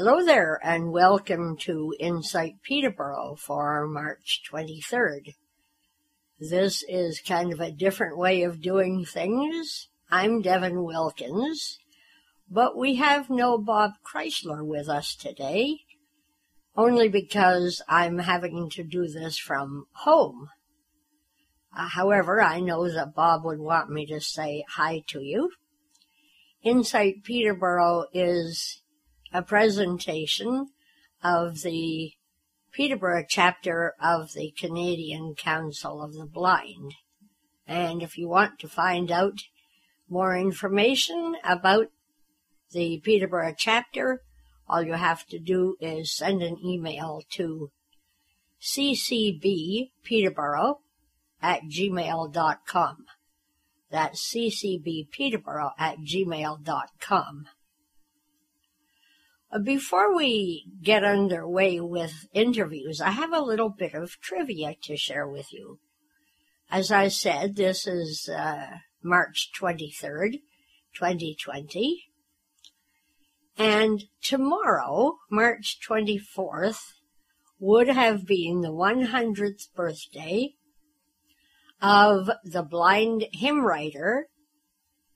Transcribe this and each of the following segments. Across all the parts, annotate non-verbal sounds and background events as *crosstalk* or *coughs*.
Hello there, and welcome to Insight Peterborough for March 23rd. This is kind of a different way of doing things. I'm Devin Wilkins, but we have no Bob Chrysler with us today, only because I'm having to do this from home. Uh, however, I know that Bob would want me to say hi to you. Insight Peterborough is a presentation of the Peterborough chapter of the Canadian Council of the Blind. And if you want to find out more information about the Peterborough chapter, all you have to do is send an email to ccbpeterborough at gmail.com. That's ccbpeterborough at gmail.com. Uh, before we get underway with interviews, I have a little bit of trivia to share with you. As I said, this is uh, March 23rd, 2020. And tomorrow, March 24th, would have been the 100th birthday of the blind hymn writer,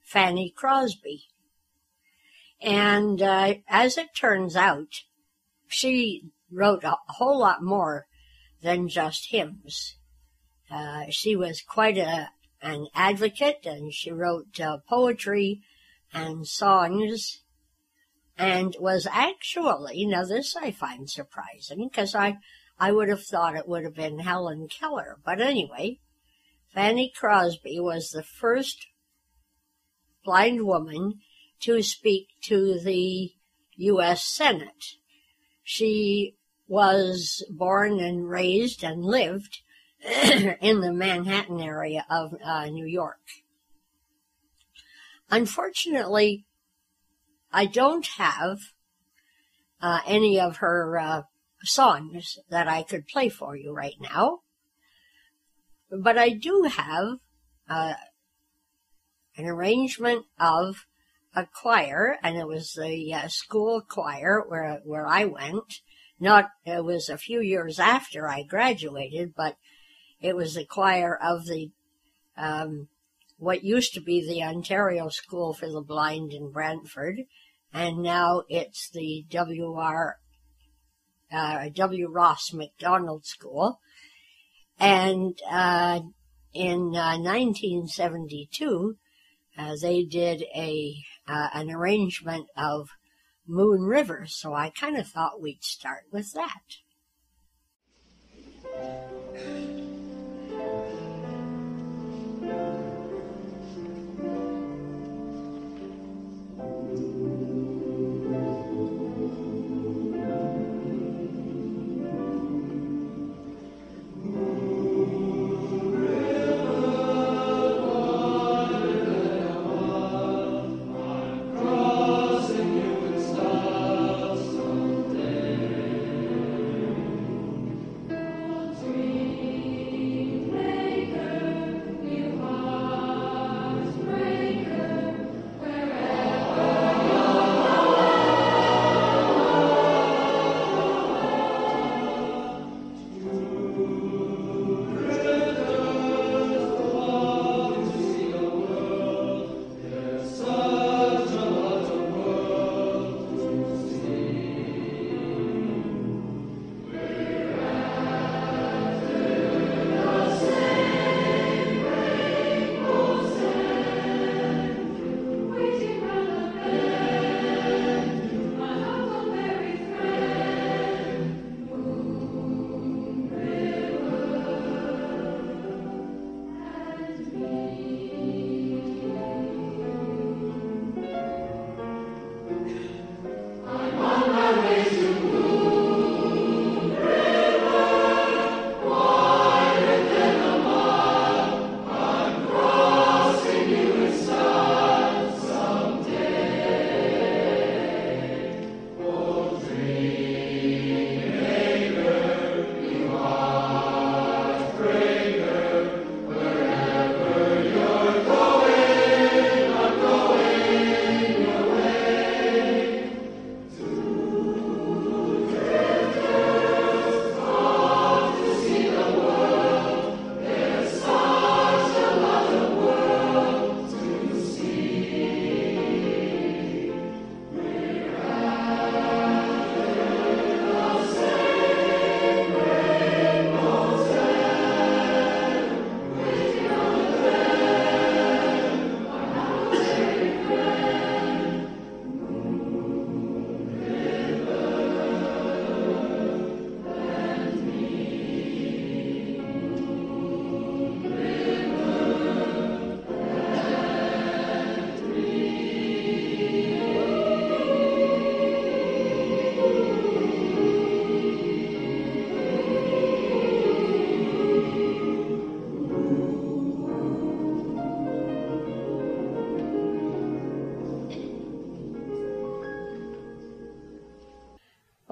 Fanny Crosby. And uh, as it turns out, she wrote a whole lot more than just hymns. Uh, she was quite a, an advocate and she wrote uh, poetry and songs and was actually, now this I find surprising because I, I would have thought it would have been Helen Keller. But anyway, Fanny Crosby was the first blind woman to speak to the U.S. Senate. She was born and raised and lived *clears throat* in the Manhattan area of uh, New York. Unfortunately, I don't have uh, any of her uh, songs that I could play for you right now, but I do have uh, an arrangement of a choir, and it was the uh, school choir where where I went. Not it was a few years after I graduated, but it was the choir of the um, what used to be the Ontario School for the Blind in Brantford, and now it's the W.R. Uh, W. Ross Macdonald School. And uh, in uh, 1972, uh, they did a uh, an arrangement of Moon River, so I kind of thought we'd start with that.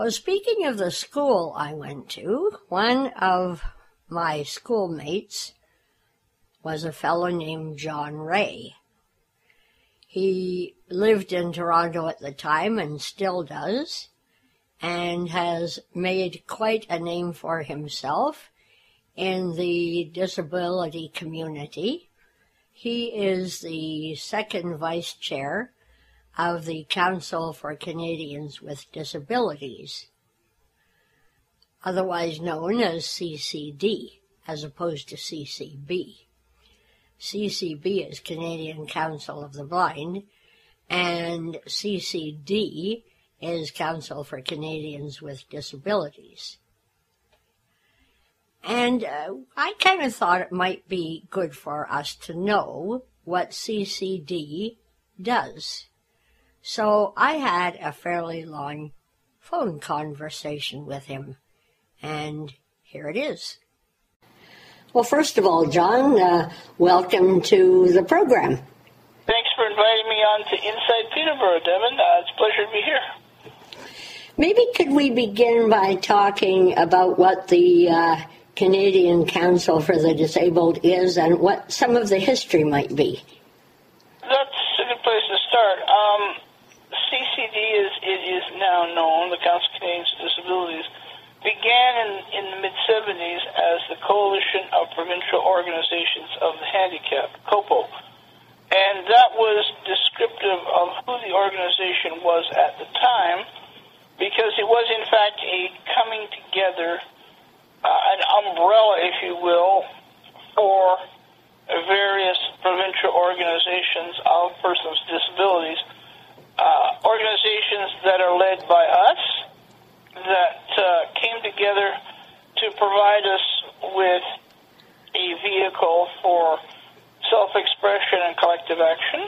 Well, speaking of the school I went to, one of my schoolmates was a fellow named John Rae. He lived in Toronto at the time and still does, and has made quite a name for himself in the disability community. He is the second vice chair of the Council for Canadians with Disabilities, otherwise known as CCD, as opposed to CCB. CCB is Canadian Council of the Blind, and CCD is Council for Canadians with Disabilities. And uh, I kind of thought it might be good for us to know what CCD does. So I had a fairly long phone conversation with him, and here it is. Well, first of all, John, uh, welcome to the program. Thanks for inviting me on to Inside Peterborough, Devin. Uh, it's a pleasure to be here. Maybe could we begin by talking about what the uh, Canadian Council for the Disabled is and what some of the history might be? That's a good place to start. Um, Is it is now known, the Council of Canadians with Disabilities, began in, in the mid 70s as the Coalition of Provincial Organizations of the Handicapped, COPO. And that was descriptive of who the organization was at the time because it was, in fact, a coming together, uh, an umbrella, if you will, for various provincial organizations of persons with disabilities uh, organizations that are led by us that uh, came together to provide us with a vehicle for self-expression and collective action.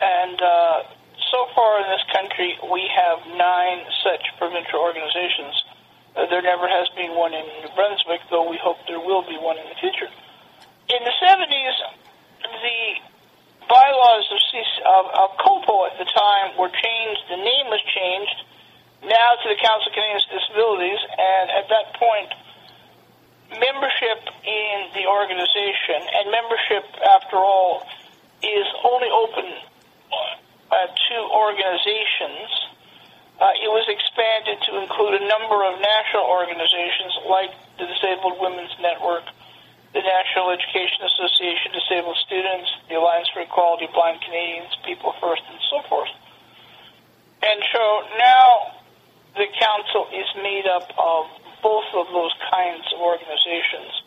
And uh, so far in this country, we have nine such provincial organizations. Uh, there never has been one in New Brunswick, though we hope there will be one in the future. In the 70s, the bylaws of, of, of COPO at the time were changed. The name was changed now to the Council of Canadians Disabilities, and at that point, membership in the organization, and membership, after all, is only open uh, to organizations. Uh, it was expanded to include a number of national organizations like the Disabled Women's Network, the National Education Association, Disabled Students, the Alliance for Equality, Blind Canadians, People First, and so forth. And so now the council is made up of both of those kinds of organizations.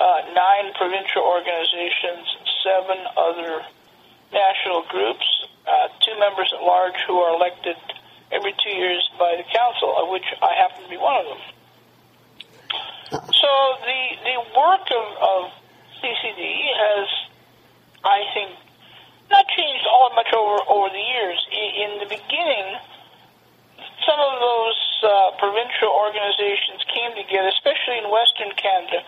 Uh, nine provincial organizations, seven other national groups, uh, two members at large who are elected every two years by the council, of which I happen to be one of them. So the the work of, of CCD has, I think, not changed all that much over over the years. In, in the beginning, some of those uh, provincial organizations came together, especially in Western Canada,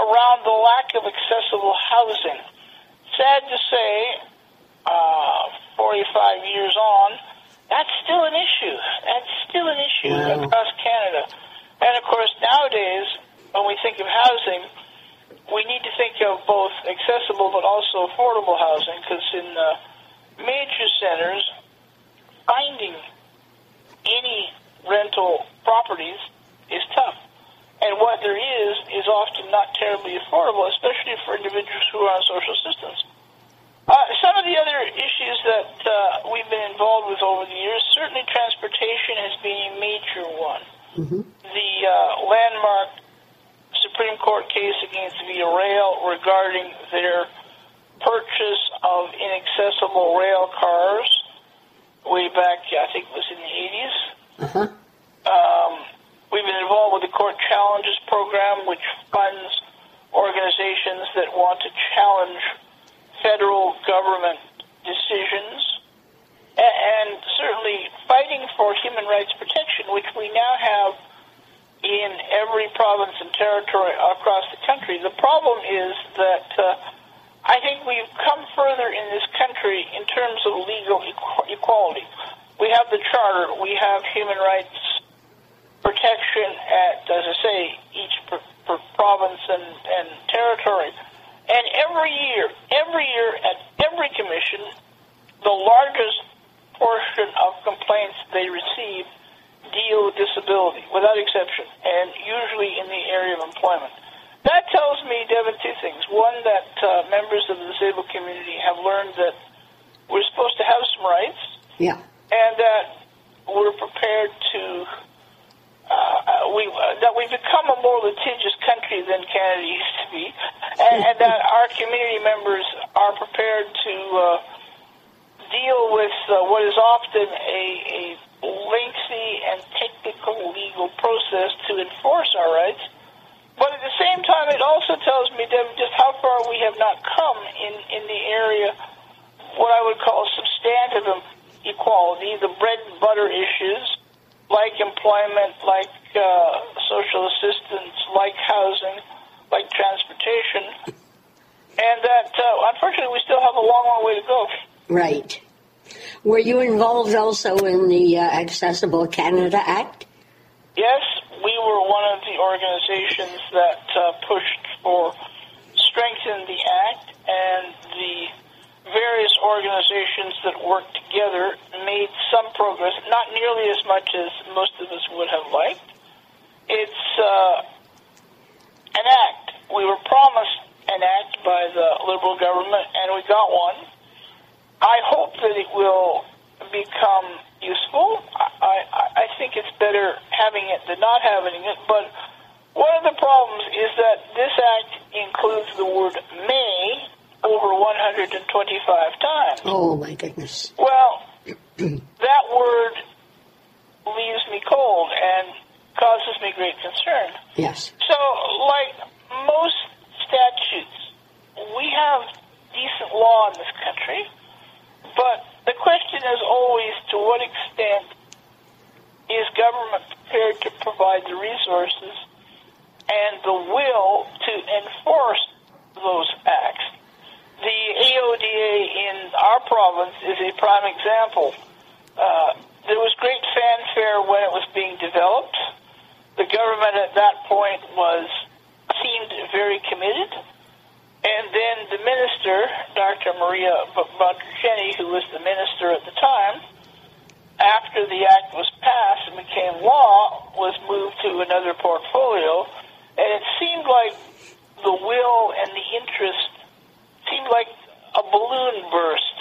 around the lack of accessible housing. Sad to say, uh, 45 years on, that's still an issue. That's still an issue wow. across Canada. And of course, nowadays, when we think of housing, we need to think of both accessible but also affordable housing because in uh, major centers, finding any rental properties is tough. And what there is is often not terribly affordable, especially for individuals who are on social assistance. Uh, some of the other issues that uh, we've been involved with over the years, certainly transportation has been a major one. Mm-hmm. The uh, landmark Supreme Court case against Via Rail regarding their purchase of inaccessible rail cars way back, I think it was in the 80s. Uh-huh. Um, we've been involved with the Court Challenges Program, which funds organizations that want to challenge federal government decisions. And certainly fighting for human rights protection, which we now have in every province and territory across the country. The problem is that uh, I think we've come further in this country in terms of legal equality. We have the Charter, we have human rights protection at, as I say, each pr- pr- province and, and territory. And every year, every year at every commission, the largest portion of complaints they receive deal with disability, without exception, and usually in the area of employment. That tells me, Devin, two things. One, that uh, members of the disabled community have learned that we're supposed to have some rights. Yeah. And that we're prepared to uh, we uh, that we've become a more litigious country than Canada used to be, *laughs* and, and that our community members are prepared to uh, deal with uh, what is often a, a lengthy and technical legal process to enforce our rights. But at the same time, it also tells me, Devin, just how far we have not come in, in the area, what I would call substantive equality, the bread and butter issues, like employment, like uh, social assistance, like housing, like transportation, and that uh, unfortunately we still have a long, long way to go. Right. Were you involved also in the uh, Accessible Canada Act? Yes, we were one of the organizations that uh, pushed for strengthening the act, and the various organizations that worked together made some progress, not nearly as much as most of us would have liked. It's uh, an act. We were promised an act by the Liberal government, and we got one. I hope that it will become useful. I, I, I think it's better having it than not having it, but one of the problems is that this act includes the word may over 125 times. Oh, my goodness. Well, that word leaves me cold and causes me great concern. Yes. So, like most statutes, we have decent law in this country, but the question is always to what extent is government prepared to provide the resources and the will to enforce those acts? The AODA in our province is a prime example. Uh, there was great fanfare when it was being developed. The government at that point was seemed very committed. And then the minister, Dr. Marie Bountrogianni, who was the minister at the time, after the act was passed and became law, was moved to another portfolio. And it seemed like the will and the interest seemed like a balloon burst.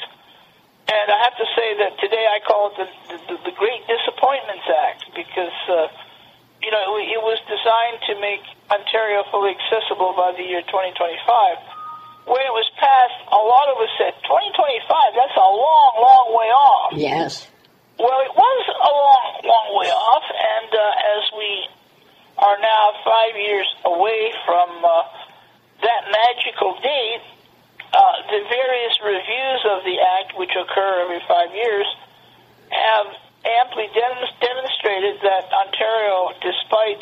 And I have to say that today I call it the, the, the Great Disappointments Act because, uh, you know, it, it was designed to make Ontario fully accessible by the year 2025. When it was passed, a lot of us said, 2025, that's a long, long way off. Yes. Well, it was a long, long way off, and uh, as we are now five years away from uh, that magical date, uh, the various reviews of the Act, which occur every five years, have amply dem- demonstrated that Ontario, despite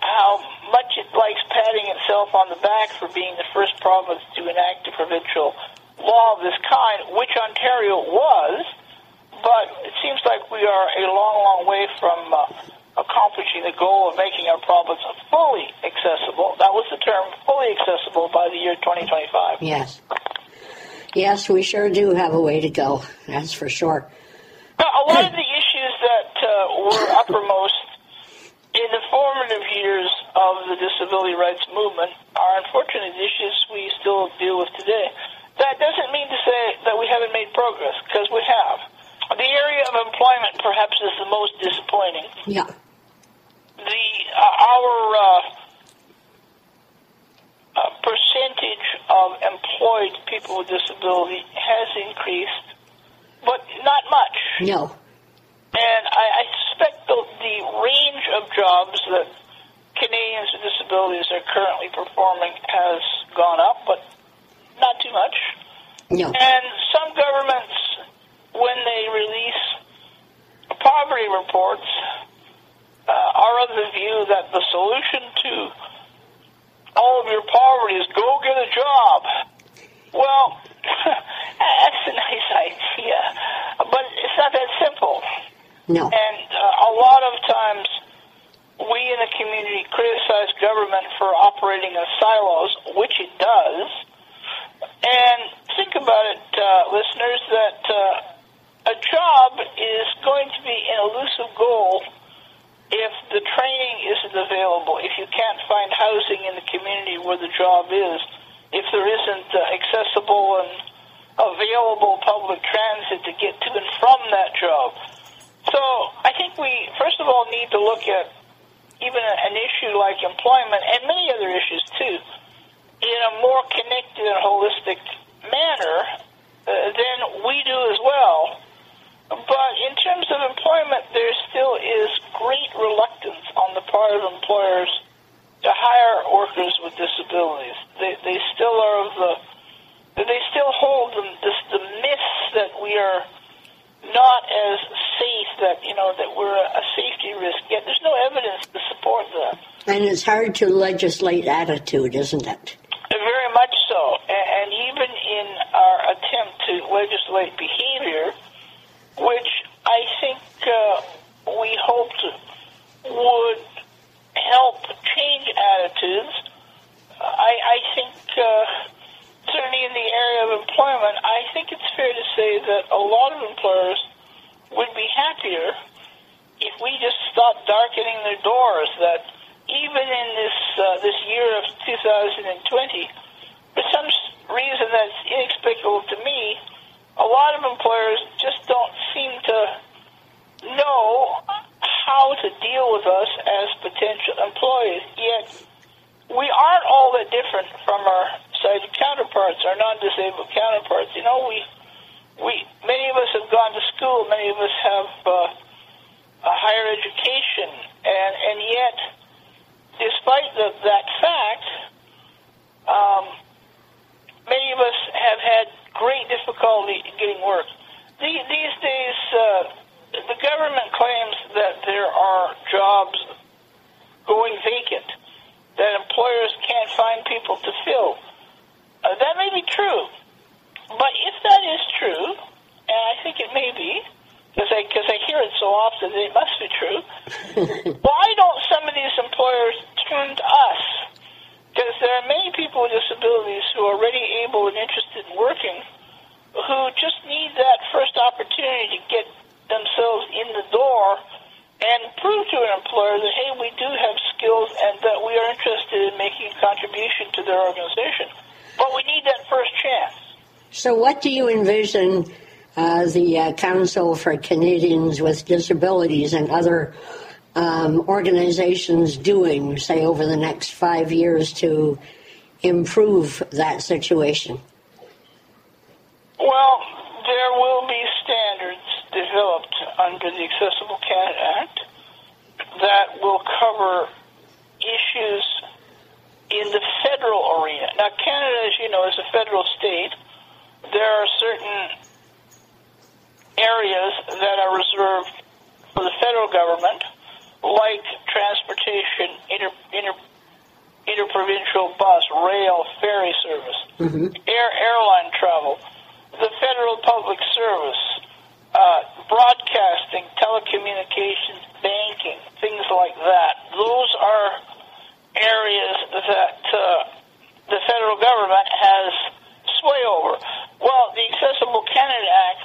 how much it likes patting itself on the back for being the first province to enact a provincial law of this kind, which Ontario was, but it seems like we are a long, long way from uh, accomplishing the goal of making our province fully accessible. That was the term, fully accessible by the year 2025. Yes. Yes, we sure do have a way to go. That's for sure. Now, a lot of the were uppermost in the formative years of the disability rights movement are unfortunately issues we still deal with today. That doesn't mean to say that we haven't made progress, because we have. The area of employment perhaps is the most disappointing. Yeah. The uh, our uh, uh, percentage of employed people with disability has increased, but not much. No. And I, I suspect the, the range of jobs that Canadians with disabilities are currently performing has gone up, but not too much. No. And some governments, when they release poverty reports, uh, are of the view that the solution to all of your poverty is go get a job. Well, *laughs* that's a nice idea, but it's not that simple. No. And uh, a lot of times we in the community criticize government for operating in silos, which it does. And think about it, uh, listeners, that uh, a job is going to be an elusive goal if the training isn't available, if you can't find housing in the community where the job is, if there isn't uh, accessible and available public transit to get to and from that job. So I think we, first of all, need to look at even an issue like employment and many other issues too in a more connected and holistic manner uh, than we do as well but in terms of employment, there still is great reluctance on the part of employers to hire workers with disabilities. They, they still are of the, they still hold the, this, the myth that we are not as safe, that, you know, that we're a safety risk, yet there's no evidence to support that. And it's hard to legislate attitude, isn't it? Very much so. And even in our attempt to legislate behavior, which I think uh, we hoped would help change attitudes. I, I think, uh, certainly in the area of employment, I think it's fair to say that a lot of employers would be happier if we just stopped darkening their doors. That even in this uh, this year of 2020, for some reason that's inexplicable to me, a lot of employers just don't seem to know how to deal with us as potential employees. Yet we aren't all that different from our sighted counterparts, our non-disabled counterparts. You know, we we many of us have gone to school, many of us have uh, a higher education, and and yet, despite the, that fact, um, many of us have had great difficulty getting work. These days, uh, the government claims that there are jobs going vacant, that employers can't find people to fill. Uh, that may be true, but if that is true, and I think it may be, because I, cause I hear it so often it must be true, *laughs* why don't some of these employers turn to us? Because there are many people with disabilities who are already able and interested in working who just need that first opportunity to get themselves in the door and prove to an employer that, hey, we do have skills and that we are interested in making a contribution to their organization. But we need that first chance. So, what do you envision uh, the uh, Council for Canadians with Disabilities and other um, organizations doing, say, over the next five years to improve that situation? Well, there will be standards developed under the Accessible Canada Act that will cover issues in the federal arena. Now, Canada, as you know, is a federal state. There are certain areas that are reserved for the federal government like transportation, inter, inter, interprovincial bus, rail, ferry service, mm-hmm. air airline travel, the federal public service, uh, broadcasting, telecommunications, banking, things like that. Those are areas that uh, the federal government has sway over. Well, the Accessible Canada Act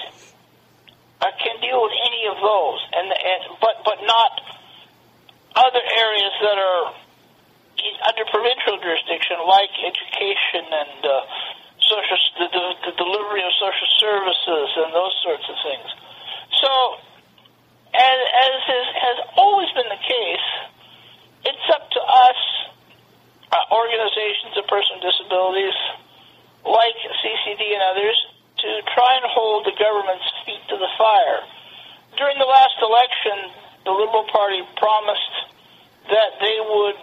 uh, can deal with any of those, and, and but but not other areas that are under provincial jurisdiction, like education and uh, social, the, the, the delivery of social services and those sorts of things. So, as, as is, has always been the case, it's up to us, uh, organizations of persons with disabilities, like CCD and others, to try and hold the government's feet to the fire. During the last election, the Liberal Party promised that they would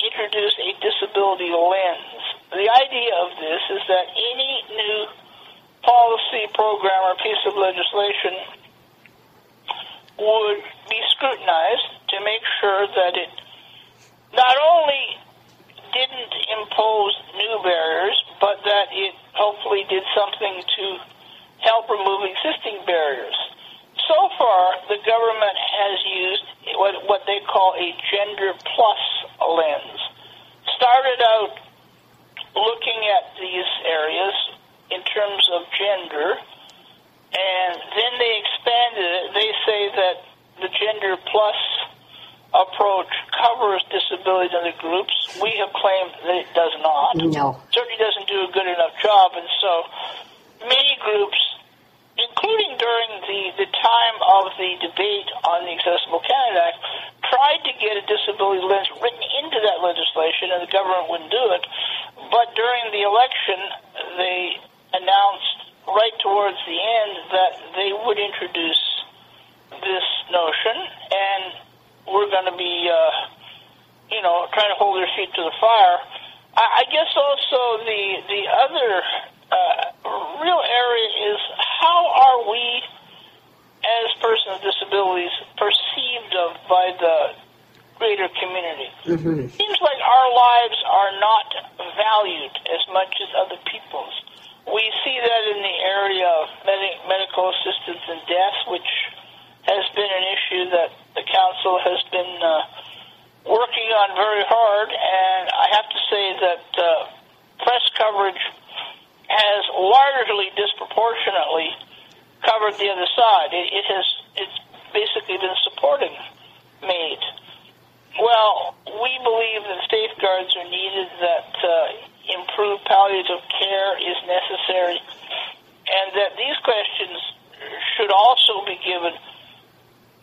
introduce a disability lens. The idea of this is that any new policy, program, or piece of legislation would be scrutinized to make sure that it not only didn't impose new barriers, but that it hopefully did something to help remove existing barriers so far, the government has used what, what they call a gender plus lens. Started out looking at these areas in terms of gender, and then they expanded it. They say that the gender plus approach covers disability in the groups. We have claimed that it does not. No. Certainly doesn't do a good enough job, and so many groups, including during the, the time of the debate on the Accessible Canada Act, tried to get a disability lens written into that legislation, and the government wouldn't do it. But during the election, they announced right towards the end that they would introduce this notion, and we're going to be, uh, you know, trying to hold their feet to the fire. I, I guess also the the other uh, real area is how are we, as persons with disabilities, perceived of by the greater community? Mm-hmm. Seems like our lives are not valued as much as other people's. We see that in the area of med- medical assistance and death, which has been an issue that the council has been uh, working on very hard, and I have to say that uh, press coverage has largely disproportionately covered the other side. It, it has it's basically been supporting MAID. Well, we believe that safeguards are needed, that uh, improved palliative care is necessary, and that these questions should also be given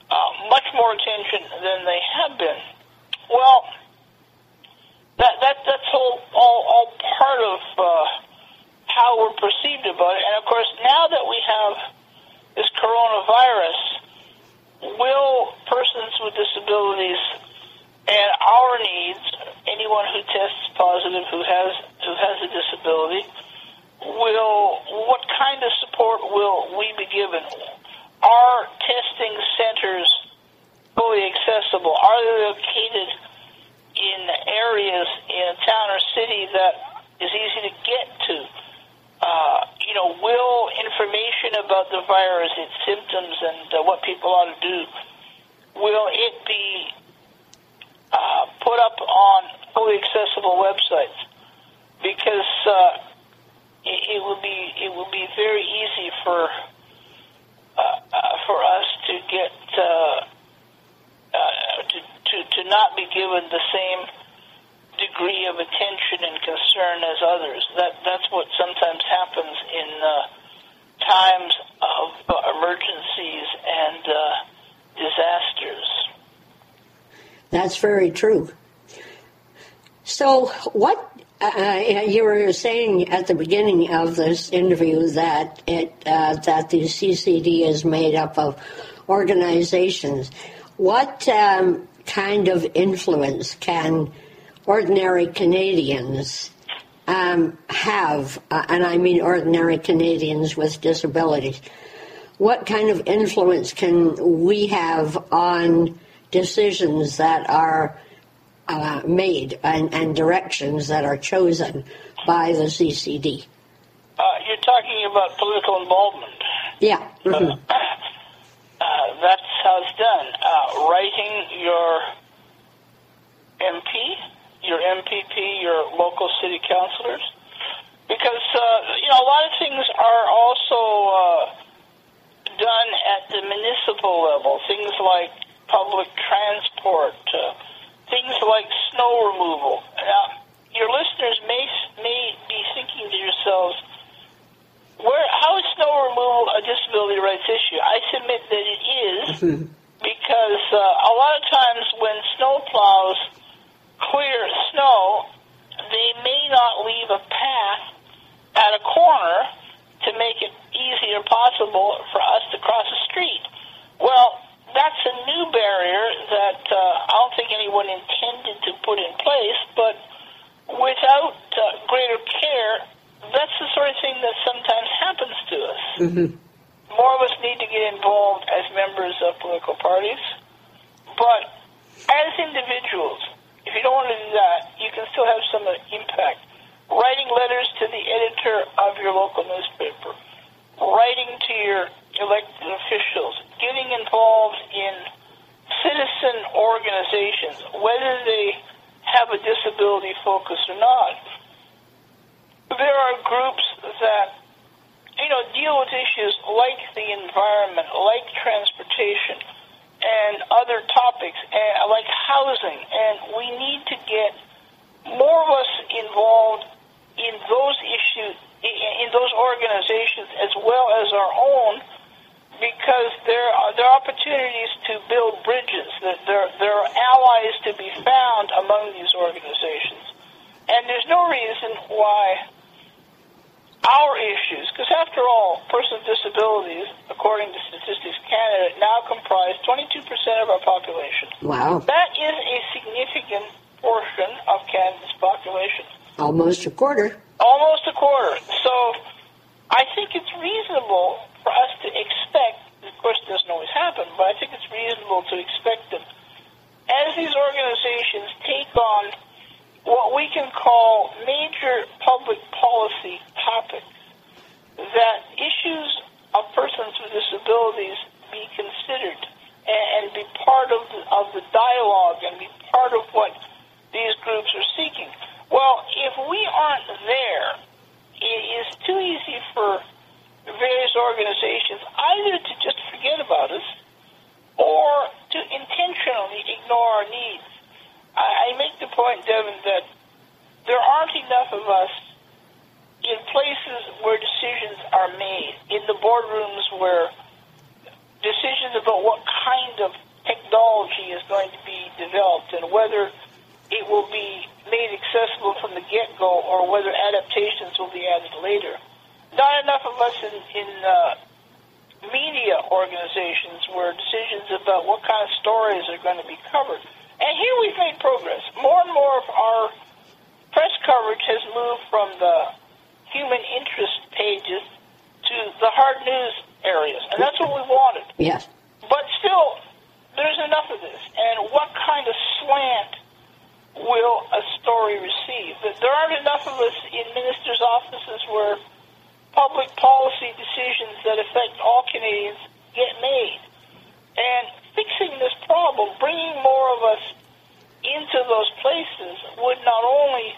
uh, much more attention than they have been. Well, that that that's all all, all part of uh, how we're perceived about it. And of course, now that we have this coronavirus, will persons with disabilities and our needs, anyone who tests positive who has who has a disability, will what kind of support will we be given? Are testing centers fully accessible? Are they located in areas in a town or city that is easy to get to? Uh, you know, will information about the virus, its symptoms, and uh, what people ought to do, will it be uh, put up on fully accessible websites? Because uh, it, it will be it will be very easy for for us to get uh, uh, to, to to not be given the same degree of attention and concern as others. That that's what sometimes happens in uh, times of emergencies and disasters. That's very true. So, what uh, you were saying at the beginning of this interview that it uh, that the CCD is made up of organizations. What um, kind of influence can ordinary Canadians um, have, uh, and I mean ordinary Canadians with disabilities? What kind of influence can we have on decisions that are uh, made and, and, directions that are chosen by the CCD. Uh, you're talking about political involvement. Yeah. Mm-hmm. Uh, that's how it's done. Uh, writing your MP, your MPP, your local city councilors, because uh, you know a lot of things are also done at the municipal level. Things like public transport things like snow removal. Now, your listeners may may be thinking to yourselves, "Where how is snow removal a disability rights issue?" I submit that it is because uh, a lot of times when snow plows clear snow, they may not leave a path at a corner to make it easier possible for us to cross a street. Well, that's a new barrier that uh, I don't think anyone intended to put in place, but without uh, greater care, that's the sort of thing that sometimes happens to us. Mm-hmm. More of us need to get involved as members of political parties, but as individuals, if you don't want to do that, you can still have some impact. Writing letters to the editor of your local newspaper, writing to your elected officials, getting involved in citizen organizations, whether they have a disability focus or not. There are groups that, you know, deal with issues like the environment, like transportation, and other topics, and like housing, and we need to get more of us involved in those issues, in those organizations, as well as our own because there are there are opportunities to build bridges. That there there are allies to be found among these organizations, and there's no reason why our issues, because after all, persons with disabilities, according to Statistics Canada, now comprise 22% of our population. Wow, that is a significant portion of Canada's population. Almost a quarter. Almost a quarter. So I think it's reasonable for us to expect, of course, it doesn't always happen, but I think it's reasonable to expect that as these organizations take on what we can call major public policy topics, that issues of persons with disabilities be considered and, be part of the, of the dialogue and be part of what these groups are seeking. Well, if we aren't there, it is too easy for various organizations either to just forget about us or to intentionally ignore our needs. I, I make the point, Devin, that there aren't enough of us in places where decisions are made, in the boardrooms where decisions about what kind of technology is going to be developed and whether it will be made accessible from the get-go or whether adaptations will be added later not enough of us in, in uh, media organizations where decisions about what kind of stories are going to be covered. And here we've made progress. More and more of our press coverage has moved from the human interest pages to the hard news areas, and that's what we wanted. Yes. But still, there's enough of this. And what kind of slant will a story receive? There aren't enough of us in ministers' offices where public policy decisions that affect all Canadians get made. And fixing this problem, bringing more of us into those places would not only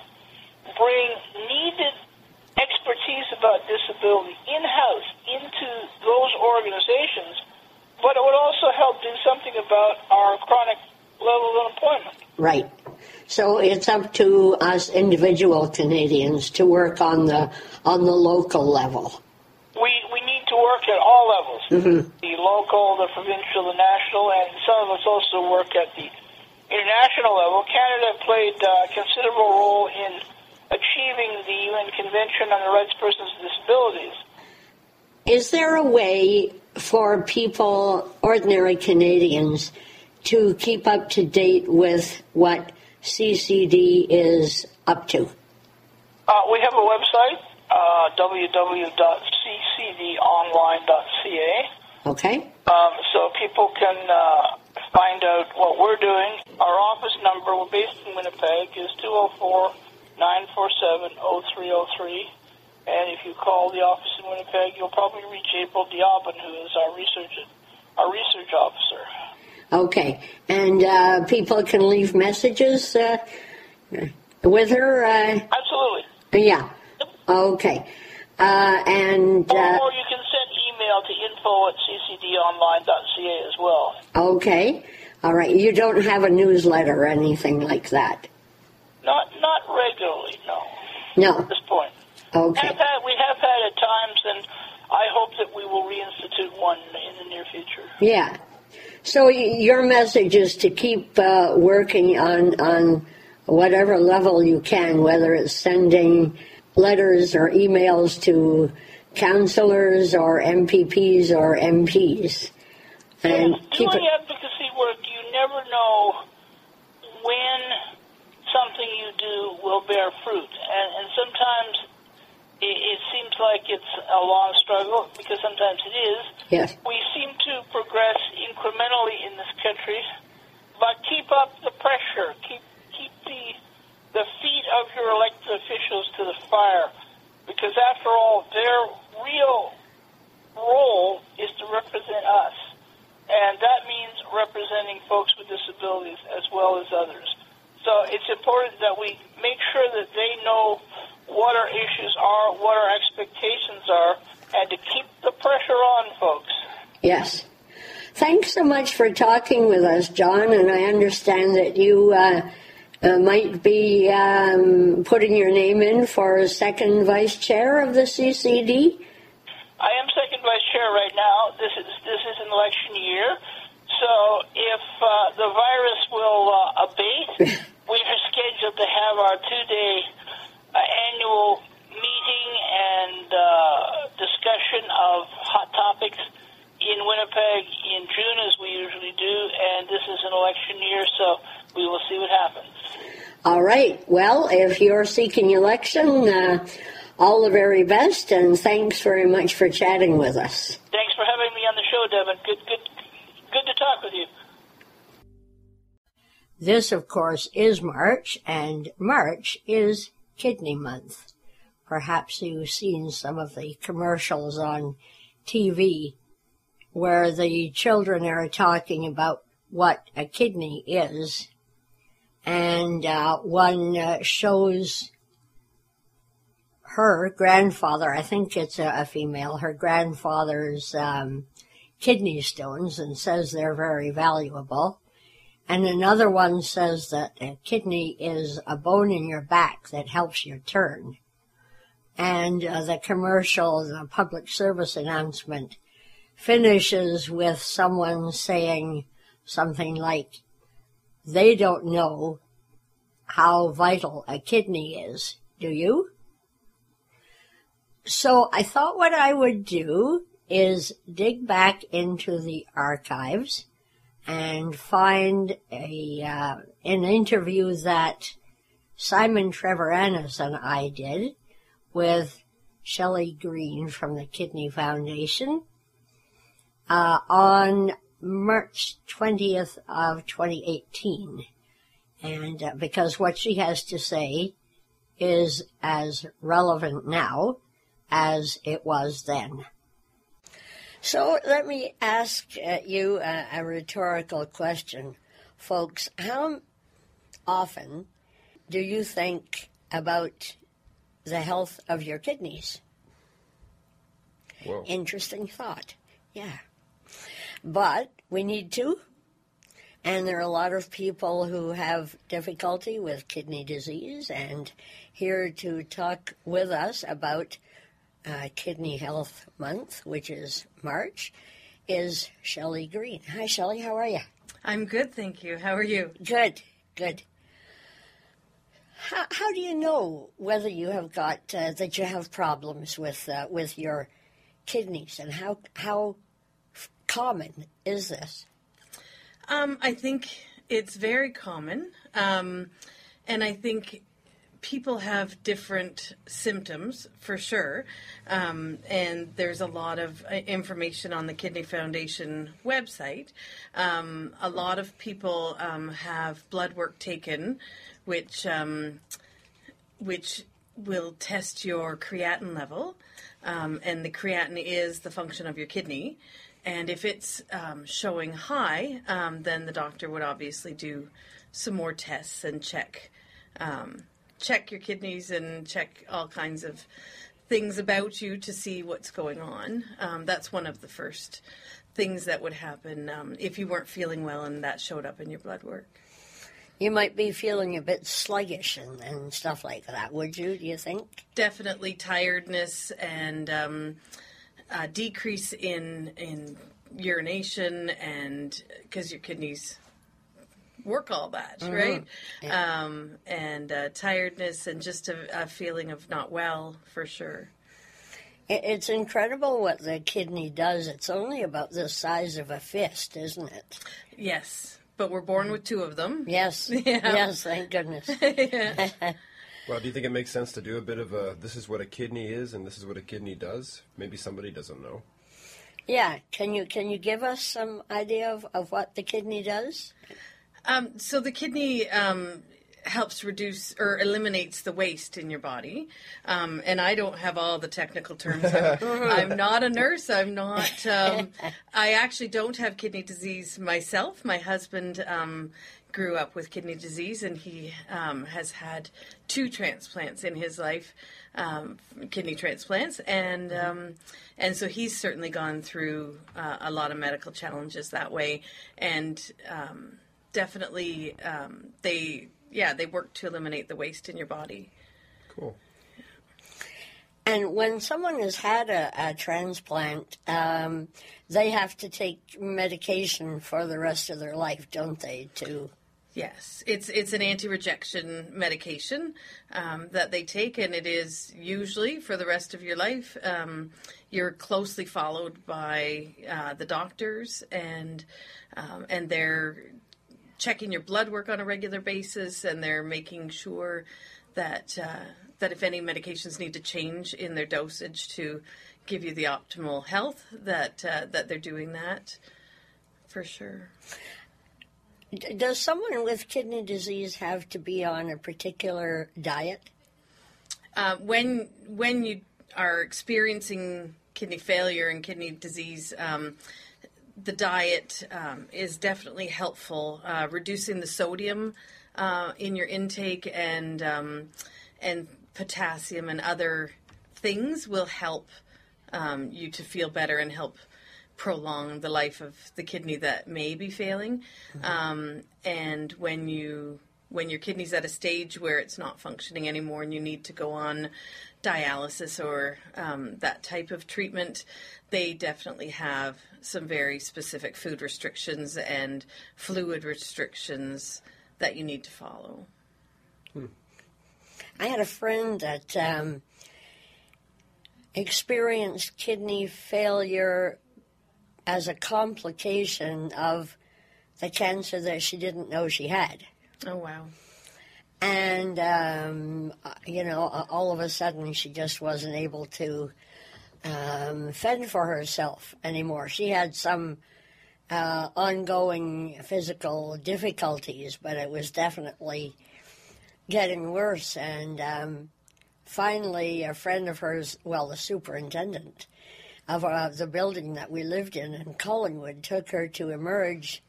bring needed expertise about disability in-house into those organizations, but it would also help do something about our chronic level of. Right. So it's up to us individual Canadians to work on the on the local level. We we need to work at all levels. Mm-hmm. The local, the provincial, the national, and some of us also work at the international level. Canada played a considerable role in achieving the UN Convention on the Rights of Persons with Disabilities. Is there a way for people, ordinary Canadians, to keep up to date with what CCD is up to? Uh, we have a website, uh, www.ccdonline.ca. Okay. Um, so people can uh, find out what we're doing. Our office number, we're based in Winnipeg, is 204 947 0303. And if you call the office in Winnipeg, you'll probably reach April D'Aubin, who is our research our research officer. Okay, and uh, people can leave messages uh, with her. Uh, Absolutely. Yeah. Okay. Uh, and or, or, you can send email to info at ccdonline.ca as well. Okay. All right. You don't have a newsletter or anything like that. Not not regularly, no. No. At this point. Okay. Have had, we have had at times, and I hope that we will reinstitute one in the near future. Yeah. So your message is to keep uh, working on on whatever level you can, whether it's sending letters or emails to councillors or MPPs or MPs. And keep doing it, advocacy work, you never know when something you do will bear fruit, and, and sometimes it, it seems like it's a long struggle because sometimes it is. Yes. We seem to progress incrementally in this country, but keep up the pressure. Keep keep the the feet of your elected officials to the fire, because after all, their real role is to represent us, and that means representing folks with disabilities as well as others. So it's important that we make sure that they know what our issues are, what our expectations are, and to keep the pressure on folks. Yes. Thanks so much for talking with us, John. And I understand that you uh, uh, might be um, putting your name in for second vice chair of the CCD. I am second vice chair right now. This is this is an election year, so if uh, the virus will uh, abate, *laughs* we are scheduled to have our two-day annual meeting and uh, discussion of hot topics in Winnipeg in June, as we usually do. And this is an election year, so we will see what happens. All right. Well, if you're seeking election, uh, all the very best, and thanks very much for chatting with us. Thanks for having me on the show, Devin. Good, good, good to talk with you. This, of course, is March, and March is Kidney Month. Perhaps you've seen some of the commercials on TV where the children are talking about what a kidney is, and uh, one uh, shows her grandfather, I think it's a, a female, her grandfather's um, kidney stones and says they're very valuable. And another one says that a kidney is a bone in your back that helps you turn. And uh, the commercial, the public service announcement finishes with someone saying something like, they don't know how vital a kidney is. Do you? So I thought what I would do is dig back into the archives and find a uh, an interview that Simon Trevor Treviranus and I did with Shelley Green from the Kidney Foundation uh, on March 20th of 2018. And uh, because what she has to say is as relevant now as it was then. So let me ask uh, you a, a rhetorical question, folks. How often do you think about the health of your kidneys? Whoa. Interesting thought. Yeah. But we need to. And there are a lot of people who have difficulty with kidney disease. And here to talk with us about uh, Kidney Health Month, which is March, is Shelley Green. Hi, Shelley. How are you? I'm good, thank you. How are you? Good, good. How, how do you know whether you have got uh, that you have problems with uh, with your kidneys, and how how f- common is this? Um, I think it's very common, um, and I think people have different symptoms for sure. Um, and there's a lot of uh, information on the Kidney Foundation website. Um, a lot of people um, have blood work taken, which um, which will test your creatinine level, um, and the creatinine is the function of your kidney. And if it's um, showing high, then the doctor would obviously do some more tests and check um, check your kidneys and check all kinds of things about you to see what's going on. Um, that's one of the first things that would happen um, if you weren't feeling well and that showed up in your blood work. You might be feeling a bit sluggish and, and stuff like that, would you, do you think? Definitely tiredness and um, a decrease in, in urination and because your kidneys work all that, mm-hmm. right? Yeah. Um, and uh, tiredness and just a, a, feeling of not well for sure. It's incredible what the kidney does. It's only about the size of a fist, isn't it? Yes, but we're born with two of them. Yes, *laughs* yeah. yes, thank goodness. *laughs* *laughs* well, do you think it makes sense to do a bit of a this is what a kidney is and this is what a kidney does? Maybe somebody doesn't know. Yeah, can you can you give us some idea of, of what the kidney does? Um, so the kidney um, helps reduce or eliminates the waste in your body. Um, and I don't have all the technical terms. I'm, *laughs* I'm not a nurse. I'm not. Um, *laughs* I actually don't have kidney disease myself. My husband um, grew up with kidney disease, and he um, has had two transplants in his life, um, kidney transplants, and um, and so he's certainly gone through uh, a lot of medical challenges that way, and um, definitely um, they yeah they work to eliminate the waste in your body. Cool. And when someone has had a, a transplant, um, they have to take medication for the rest of their life, don't they? To Yes, it's it's an anti-rejection medication um, that they take, and it is usually for the rest of your life. Um, you're closely followed by uh, the doctors, and um, and they're checking your blood work on a regular basis, and they're making sure that uh, that if any medications need to change in their dosage to give you the optimal health, that uh, that they're doing that for sure. Does someone with kidney disease have to be on a particular diet? Uh, when when you are experiencing kidney failure and kidney disease, um, the diet um, is definitely helpful. Uh, reducing the sodium uh, in your intake and um, and potassium and other things will help um, you to feel better and help prolong the life of the kidney that may be failing. Um, and when you when your kidney's at a stage where it's not functioning anymore and you need to go on dialysis or um, that type of treatment, they definitely have some very specific food restrictions and fluid restrictions that you need to follow. I had a friend that um, experienced kidney failure as a complication of the cancer that she didn't know she had. Oh wow! And, um, you know, all of a sudden she just wasn't able to um, fend for herself anymore. She had some uh, ongoing physical difficulties, but it was definitely getting worse. And um, finally, a friend of hers, well, the superintendent of uh, the building that we lived in in Collingwood, took her to Emerge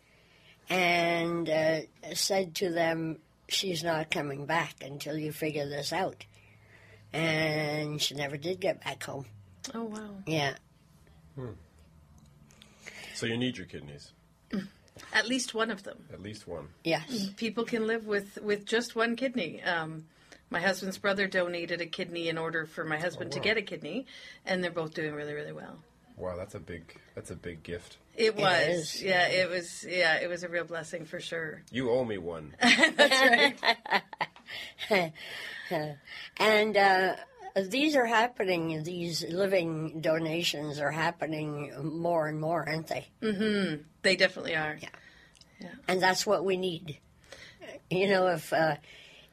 and uh, said to them, She's not coming back until you figure this out. And she never did get back home. Oh wow! Yeah. So you need your kidneys, At least one of them. at least one. Yes. people can live with with just one kidney. Um, my husband's brother donated a kidney in order for my husband to wow. get a kidney, and they're both doing really really well. Wow, that's a big that's a big gift. It was, is. yeah, it was, yeah, it was a real blessing for sure. You owe me one. *laughs* That's right. *laughs* and uh, these are happening, these living donations are happening more and more, aren't they? They definitely are. Yeah. And that's what we need. You know, if uh,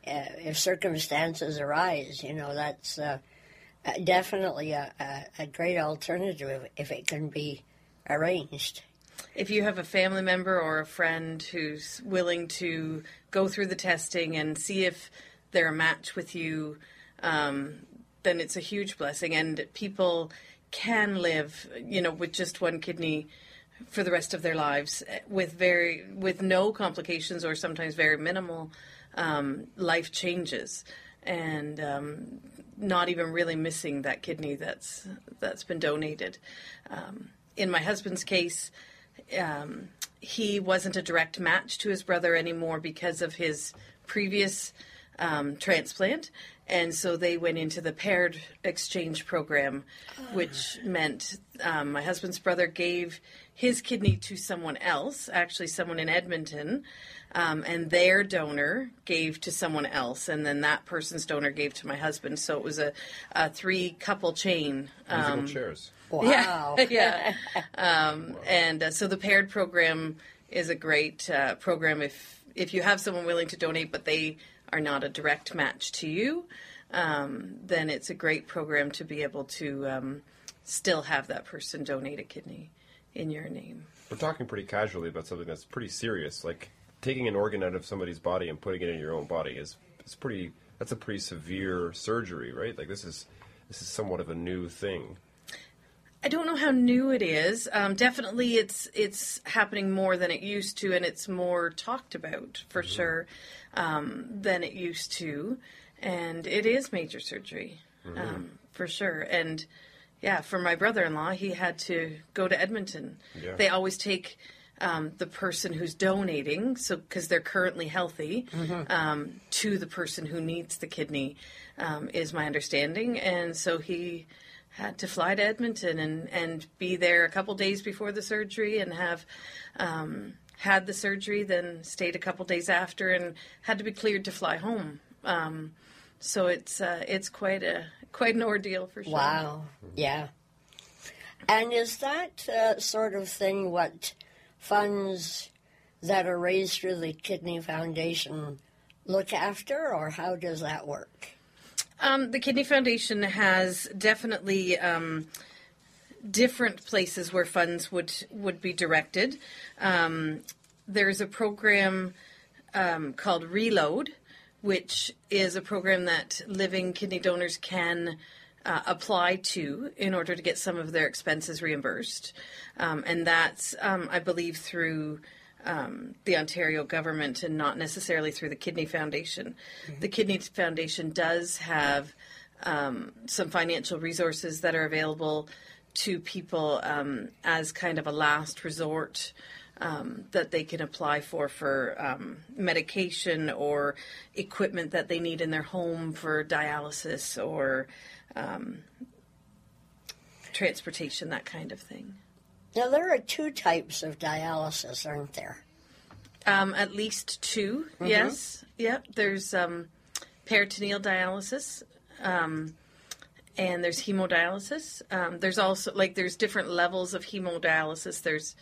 uh, if circumstances arise, you know, that's uh, uh, definitely a, a, a great alternative if it can be arranged. If you have a family member or a friend who's willing to go through the testing and see if they're a match with you, um, then it's a huge blessing. And people can live, you know, with just one kidney for the rest of their lives with very with no complications or sometimes very minimal um, life changes and um, not even really missing that kidney that's that's been donated. Um, in my husband's case, um, he wasn't a direct match to his brother anymore because of his previous um, transplant. And so they went into the paired exchange program, which meant um, my husband's brother gave his kidney to someone else, actually, someone in Edmonton, um, and their donor gave to someone else, and then that person's donor gave to my husband. So it was a, a three couple chain. Musical Um, chairs. Wow. yeah, *laughs* yeah. *laughs* Um, and uh, so the paired program is a great uh, program if if you have someone willing to donate, but they are not a direct match to you. Um, then it's a great program to be able to um, still have that person donate a kidney in your name. We're talking pretty casually about something that's pretty serious, like taking an organ out of somebody's body and putting it in your own body is is pretty. That's a pretty severe surgery, right? Like this is this is somewhat of a new thing. I don't know how new it is. Um, definitely, it's it's happening more than it used to, and it's more talked about for sure um, than it used to. And it is major surgery um, for sure. And yeah, for my brother-in-law, he had to go to Edmonton. Yeah. They always take um, the person who's donating, so because they're currently healthy, um, to the person who needs the kidney, um, is my understanding. And so he had to fly to Edmonton and, and be there a couple days before the surgery and have um, had the surgery, then stayed a couple days after and had to be cleared to fly home. Um, so it's uh, it's quite a quite an ordeal for sure. Wow. Yeah. And is that uh, sort of thing what funds that are raised through the Kidney Foundation look after, or how does that work? Um, the Kidney Foundation has definitely um, different places where funds would would be directed. Um, there's a program um, called PRELOD, which is a program that living kidney donors can uh, apply to in order to get some of their expenses reimbursed, um, and that's um, I believe through um, the Ontario government and not necessarily through the Kidney Foundation. The Kidney Foundation does have um, some financial resources that are available to people um, as kind of a last resort. Um, that they can apply for for um, medication or equipment that they need in their home for dialysis or um, transportation, that kind of thing. Now, there are two types of dialysis, aren't there? Um, at least 2 yes. Yep. There's um, peritoneal dialysis, um, and there's hemodialysis. Um, there's also like there's different levels of hemodialysis. There's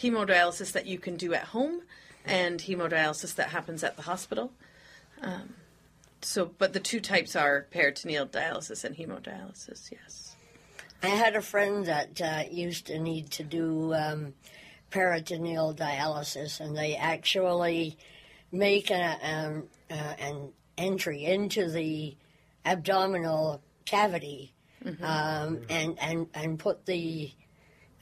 hemodialysis that you can do at home, and hemodialysis that happens at the hospital. Um, so, but the two types are peritoneal dialysis and hemodialysis. Yes. I had a friend that uh, used to need to do um, peritoneal dialysis, and they actually make a, um, uh, an entry into the abdominal cavity um, and, and, and put the,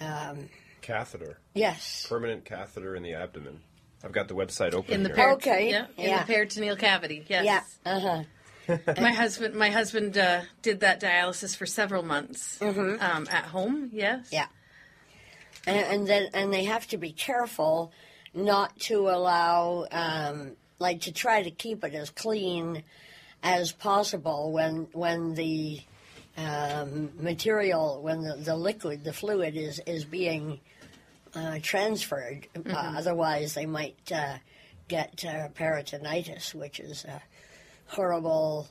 um, Catheter, yes, permanent catheter in the abdomen. I've got the website open In the here. peri- Okay, yeah, in yeah. the peritoneal cavity. Yes. yeah, uh huh. *laughs* my husband my husband uh, did that dialysis for several months um, at home yes Yeah. And, and then and they have to be careful not to allow um, like to try to keep it as clean as possible when when the um, material when the, the liquid the fluid is is being uh, transferred. Uh, otherwise they might uh, get uh, peritonitis which is a horrible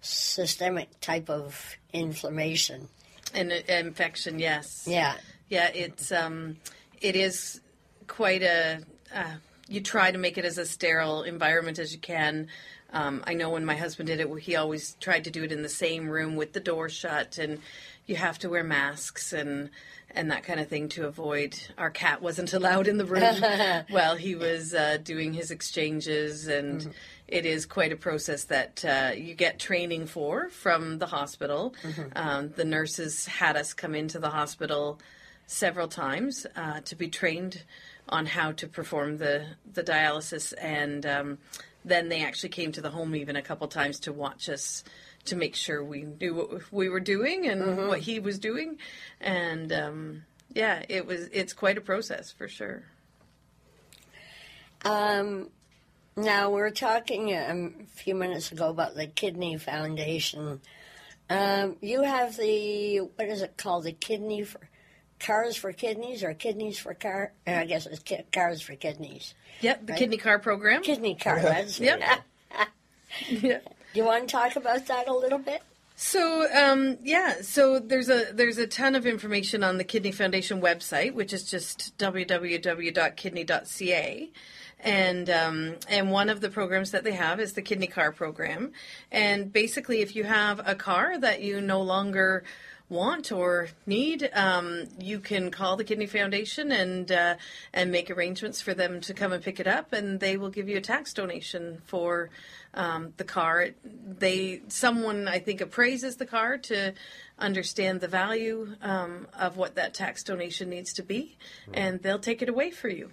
systemic type of inflammation. And uh, infection yes. Yeah. Yeah it's um it is quite a uh, you try to make it as a sterile environment as you can um, I know when my husband did it, he always tried to do it in the same room with the door shut, and you have to wear masks and and that kind of thing to avoid. Our cat wasn't *laughs* allowed in the room *laughs* while he was uh, doing his exchanges, and it is quite a process that uh, you get training for from the hospital. Um, the nurses had us come into the hospital several times uh, to be trained on how to perform the the dialysis, and um, then they actually came to the home even a couple times to watch us to make sure we knew what we were doing and what he was doing, and um, yeah, it was it's quite a process for sure. Um, now we are talking um, a few minutes ago about the Kidney Foundation. Um, you have the what is it called? The kidney for cars for kidneys or kidneys for car? uh, I guess it's ki- cars for kidneys. Yep, the kidney car program. Kidney car. That's Yep. *laughs* yeah. Do you want to talk about that a little bit? So um, yeah, so there's a there's a ton of information on the Kidney Foundation website, which is just www.kidney.ca. And um, and one of the programs that they have is the kidney car program. And basically, if you have a car that you no longer want or need, um, you can call the Kidney Foundation and uh, and make arrangements for them to come and pick it up, and they will give you a tax donation for um, the car. They someone I think appraises the car to understand the value um, of what that tax donation needs to be, and they'll take it away for you.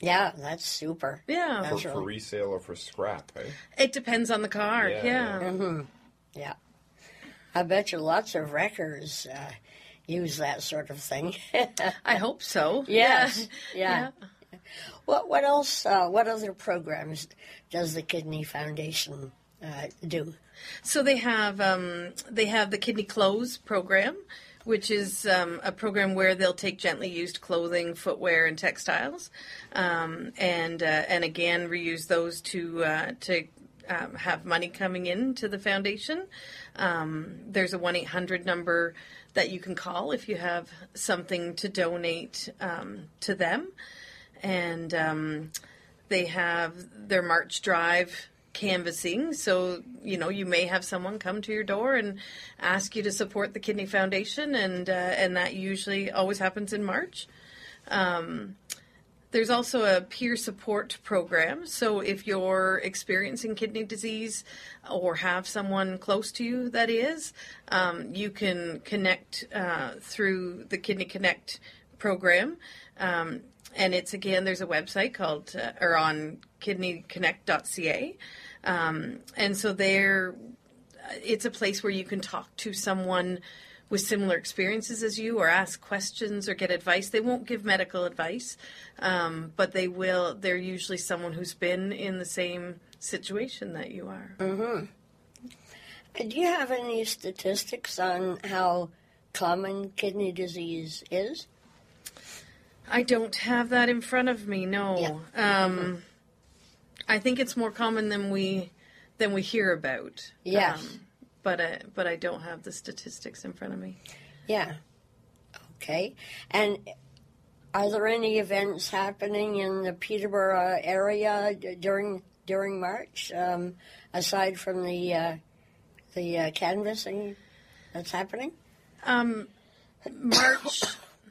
Yeah, that's super. Yeah, For, That's for really- resale or for scrap, eh? it depends on the car. Yeah, Yeah, yeah. Yeah. I bet you lots of wreckers uh, use that sort of thing. *laughs* I hope so. Yes. Yeah. Yeah. what what else? Uh, what other programs does the Kidney Foundation uh, do? So they have um, they have the kidney clothes program, which is um, a program where they'll take gently used clothing, footwear, and textiles, um, and uh, and again reuse those to uh, to um, have money coming in to the foundation. Um, there's a one eight hundred number that you can call if you have something to donate um, to them, and um, they have their March drive canvassing. So, you know, you may have someone come to your door and ask you to support the Kidney Foundation, and uh, and that usually always happens in March. Um, there's also a peer support program. So if you're experiencing kidney disease or have someone close to you that is, um, you can connect uh, through the Kidney Connect program. Um, and it's again, there's a website called, uh, or on kidneyconnect.ca. Um, and so there, it's a place where you can talk to someone with similar experiences as you or ask questions or get advice. They won't give medical advice, um, but they will. They're usually someone who's been in the same situation that you are. Uh, Do you have any statistics on how common kidney disease is? I don't have that in front of me. No. Um, I think it's more common than we than we hear about. Yes. Um, but I, but I don't have the statistics in front of me. Yeah. Okay. And are there any events happening in the Peterborough area during during March, um, aside from the uh, the uh, canvassing that's happening? Um, March.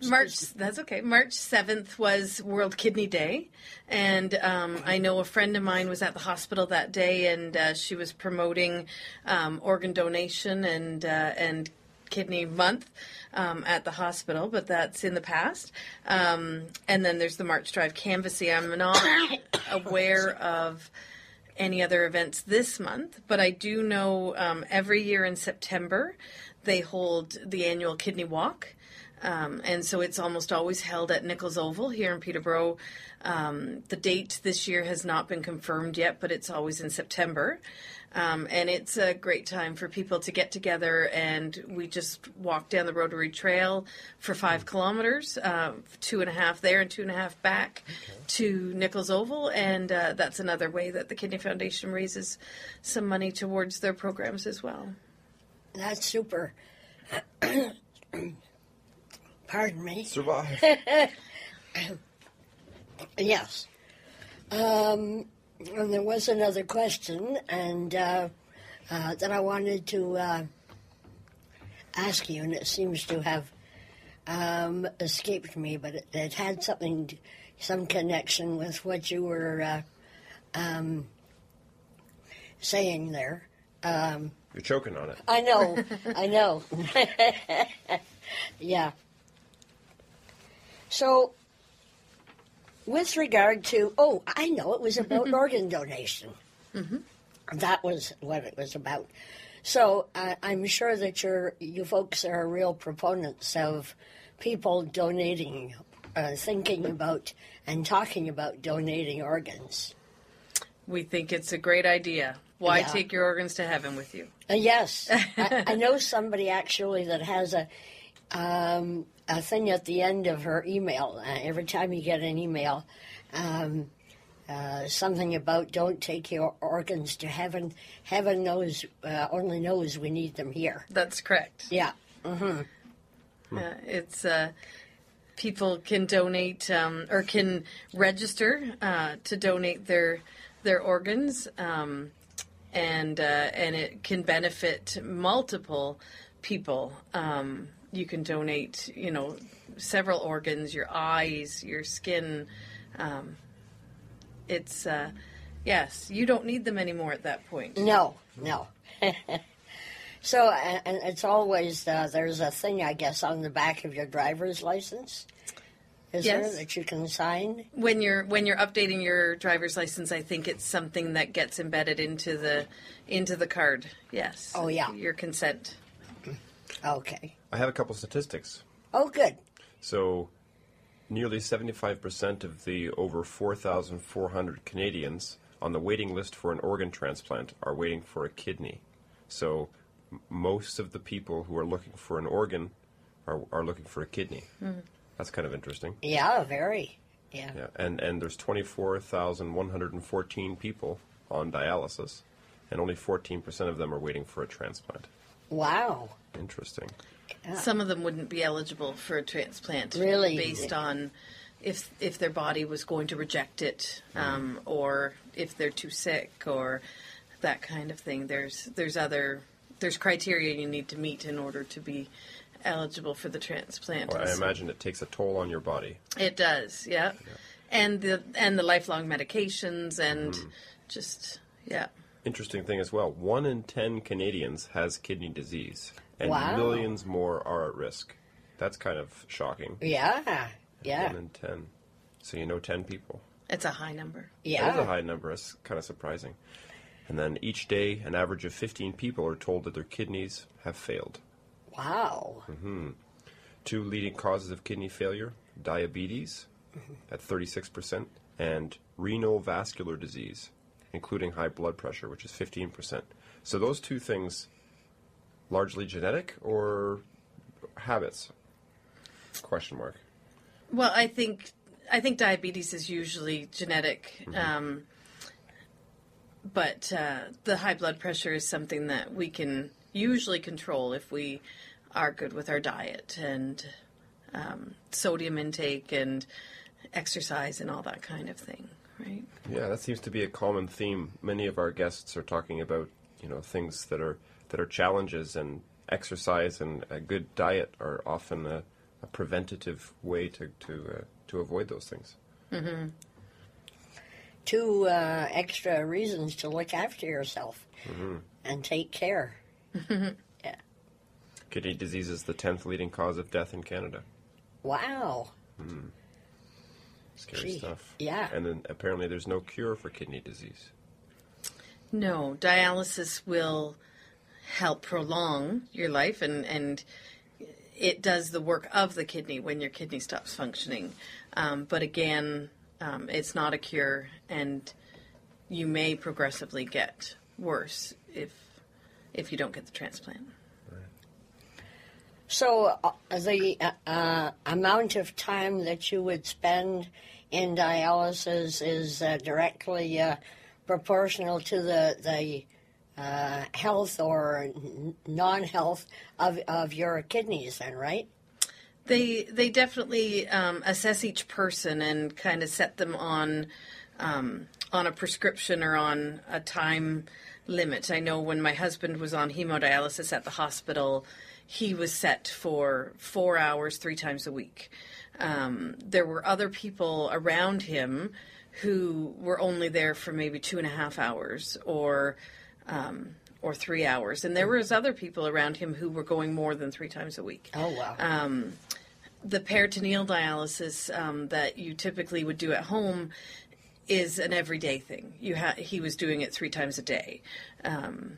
March, that's okay. March 7th was World Kidney Day. And um, I know a friend of mine was at the hospital that day and uh, she was promoting um, organ donation and, uh, and kidney month um, at the hospital, but that's in the past. Um, and then there's the March Drive canvassing. I'm not *coughs* aware of any other events this month, but I do know um, every year in September they hold the annual kidney walk. Um, and so it's almost always held at Nichols Oval here in Peterborough. Um, the date this year has not been confirmed yet, but it's always in September. Um, and it's a great time for people to get together, and we just walk down the Rotary Trail for five kilometers, uh, two and a half there and two and a half back to Nichols Oval, and uh, that's another way that the Kidney Foundation raises some money towards their programs as well. That's super. *clears throat* Pardon me. Survive. *laughs* Yes. Um, and there was another question, and uh, uh, that I wanted to uh, ask you, and it seems to have um, escaped me, but it, it had something, to- some connection with what you were uh, um, saying there. Um, You're choking on it. I know, *laughs* I know. *laughs* yeah. So, with regard to, oh, I know, it was about *laughs* organ donation. That was what it was about. So, uh, I'm sure that you're, you folks are real proponents of people donating, uh, thinking about, and talking about donating organs. We think it's a great idea. Why Yeah. take your organs to heaven with you? Uh, yes, *laughs* I, I know somebody actually that has a um, a thing at the end of her email. Uh, every time you get an email, um, uh, something about don't take your organs to heaven. Heaven knows, uh, only knows we need them here. That's correct. Yeah, Uh, it's uh, people can donate um, or can register uh, to donate their their organs, um, and uh, and it can benefit multiple people. Um, you can donate, you know, several organs, your eyes, your skin. Um, it's uh, yes, you don't need them anymore at that point. No, no. *laughs* so, and, it's always uh, there's a thing I guess on the back of your driver's license. Is Yes. there that you can sign? When you're when you're updating your driver's license, I think it's something that gets embedded into the into the card. Yes. Oh, yeah. Your consent. Okay. I have a couple statistics. Oh, good. So, nearly 75% of the over 4,400 Canadians on the waiting list for an organ transplant are waiting for a kidney. So, m- most of the people who are looking for an organ are, are looking for a kidney. Hmm. That's kind of interesting. Yeah, very. Yeah. Yeah, and and there's 24,114 people on dialysis, and only 14% of them are waiting for a transplant. Wow. Interesting. Some of them wouldn't be eligible for a transplant. Really? Based on if if their body was going to reject it, um, or if they're too sick, or that kind of thing. There's there's other there's criteria you need to meet in order to be eligible for the transplant. Well, I imagine it takes a toll on your body. It does, yeah. And the and the lifelong medications and Mm-hmm. just yeah. Interesting thing as well. One in ten Canadians has kidney disease, and Wow. millions more are at risk. That's kind of shocking. Yeah. Yeah. One in ten. So you know ten people. It's a high number. Yeah. That is a high number. It's kind of surprising. And then each day, an average of 15 people are told that their kidneys have failed. Wow. Mm-hmm. Two leading causes of kidney failure diabetes mm-hmm. at 36%, and renal vascular disease, including high blood pressure, which is 15%. So those two things, largely genetic or habits? Question mark. Well, I think I think diabetes is usually genetic, um, but uh, the high blood pressure is something that we can usually control if we are good with our diet and um, sodium intake and exercise and all that kind of thing, right? Yeah, that seems to be a common theme. Many of our guests are talking about, you know, things that are that are challenges, and exercise and a good diet are often a, a preventative way to to uh, to avoid those things. Two uh, extra reasons to look after yourself and take care. *laughs* yeah. Kidney disease is the tenth leading cause of death in Canada. Wow. Scary Gee, stuff. yeah. And then apparently there's no cure for kidney disease. No, dialysis will help prolong your life and, and it does the work of the kidney when your kidney stops functioning. Um, but again, um, it's not a cure and you may progressively get worse if if you don't get the transplant. So uh, the uh, uh, amount of time that you would spend in dialysis is uh, directly uh, proportional to the the uh, health or non-health of of your kidneys, then, right? They they definitely um, assess each person and kind of set them on um, on a prescription or on a time limit. I know when my husband was on hemodialysis at the hospital, he was set for four hours three times a week. Um, there were other people around him who were only there for maybe two and a half hours or um, or three hours, and there was other people around him who were going more than three times a week Oh wow. the peritoneal dialysis um, that you typically would do at home is an everyday thing. You ha- he was doing it three times a day, um,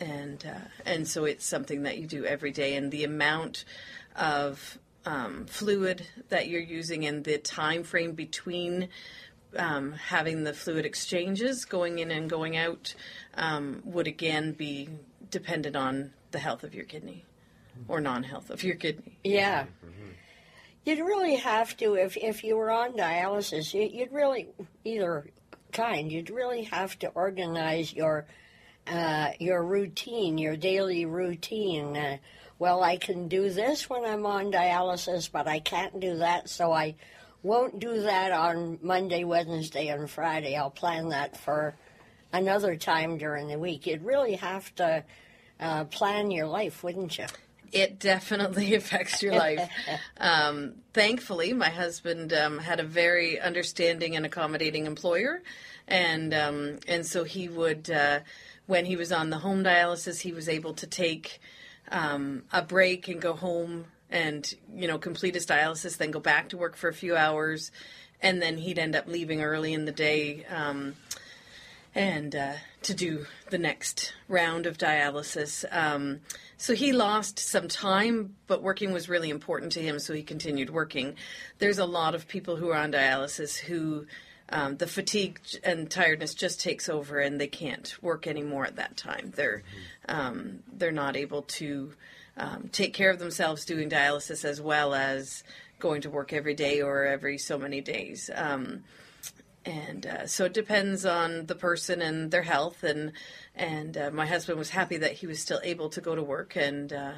and uh, and so it's something that you do every day. And the amount of um, fluid that you're using and the time frame between um, having the fluid exchanges going in and going out um, would again be dependent on the health of your kidney or non-health of your kidney. Yeah. You'd really have to, if, if you were on dialysis, you, you'd really, either kind, you'd really have to organize your uh, your routine, your daily routine. Uh, well, I can do this when I'm on dialysis, but I can't do that, so I won't do that on Monday, Wednesday, and Friday. I'll plan that for another time during the week. You'd really have to uh, plan your life, wouldn't you? It definitely *laughs* affects your life. *laughs* um, thankfully, my husband um, had a very understanding and accommodating employer, and um, and so he would, uh, when he was on the home dialysis, he was able to take um, a break and go home and you know complete his dialysis, then go back to work for a few hours, and then he'd end up leaving early in the day. Um, and uh, to do the next round of dialysis. Um, so he lost some time, but working was really important to him, so he continued working. There's a lot of people who are on dialysis who um, the fatigue and tiredness just takes over, and they can't work anymore at that time. They're um, they're not able to um, take care of themselves doing dialysis as well as going to work every day or every so many days. Um, and uh, so it depends on the person and their health and and uh, my husband was happy that he was still able to go to work and uh,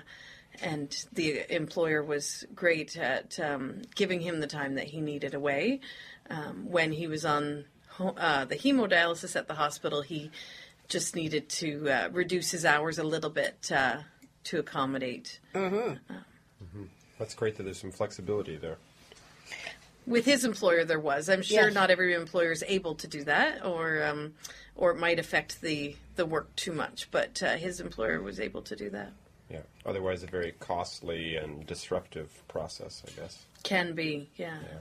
and the employer was great at um, giving him the time that he needed away um, when he was on uh, the hemodialysis at the hospital he just needed to uh, reduce his hours a little bit uh, to accommodate Mm-hmm. That's great that there's some flexibility there. with his employer there was i'm sure Yes. not every employer is able to do that or um, or it might affect the the work too much but uh, his employer was able to do that Yeah. Otherwise, a very costly and disruptive process, I guess. can be yeah, Yeah.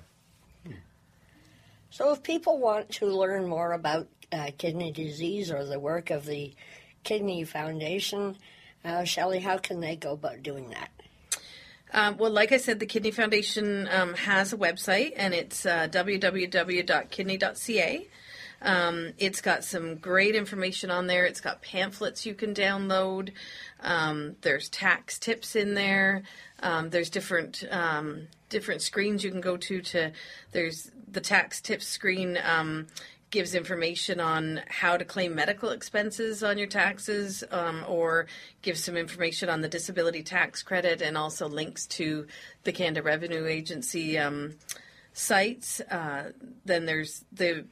So, if people want to learn more about uh, kidney disease or the work of the Kidney Foundation, uh, Shelley, how can they go about doing that? Um, well, like I said, the Kidney Foundation um, has a website, and it's uh, www.kidney.ca. Um, it's got some great information on there. It's got pamphlets you can download. Um, there's tax tips in there. Um, there's different um, different screens you can go to. To there's the tax tips screen. Um, gives information on how to claim medical expenses on your taxes um, or gives some information on the disability tax credit and also links to the Canada Revenue Agency um, sites. Uh, then there's the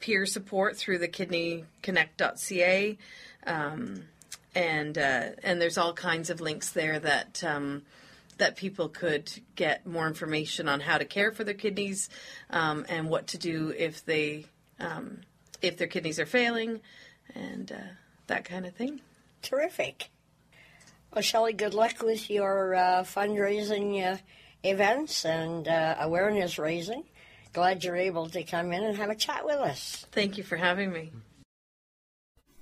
peer support through the kidneyconnect.ca. Um, and uh, and there's all kinds of links there that um, that people could get more information on how to care for their kidneys um, and what to do if they um, if their kidneys are failing and uh, that kind of thing. Terrific. Well, Shelley, good luck with your uh, fundraising uh, events and uh, awareness raising. Glad you're able to come in and have a chat with us. Thank you for having me.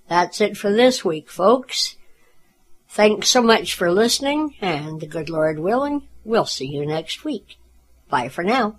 That's it for this week, folks. Thanks so much for listening, and the good Lord willing, we'll see you next week. Bye for now.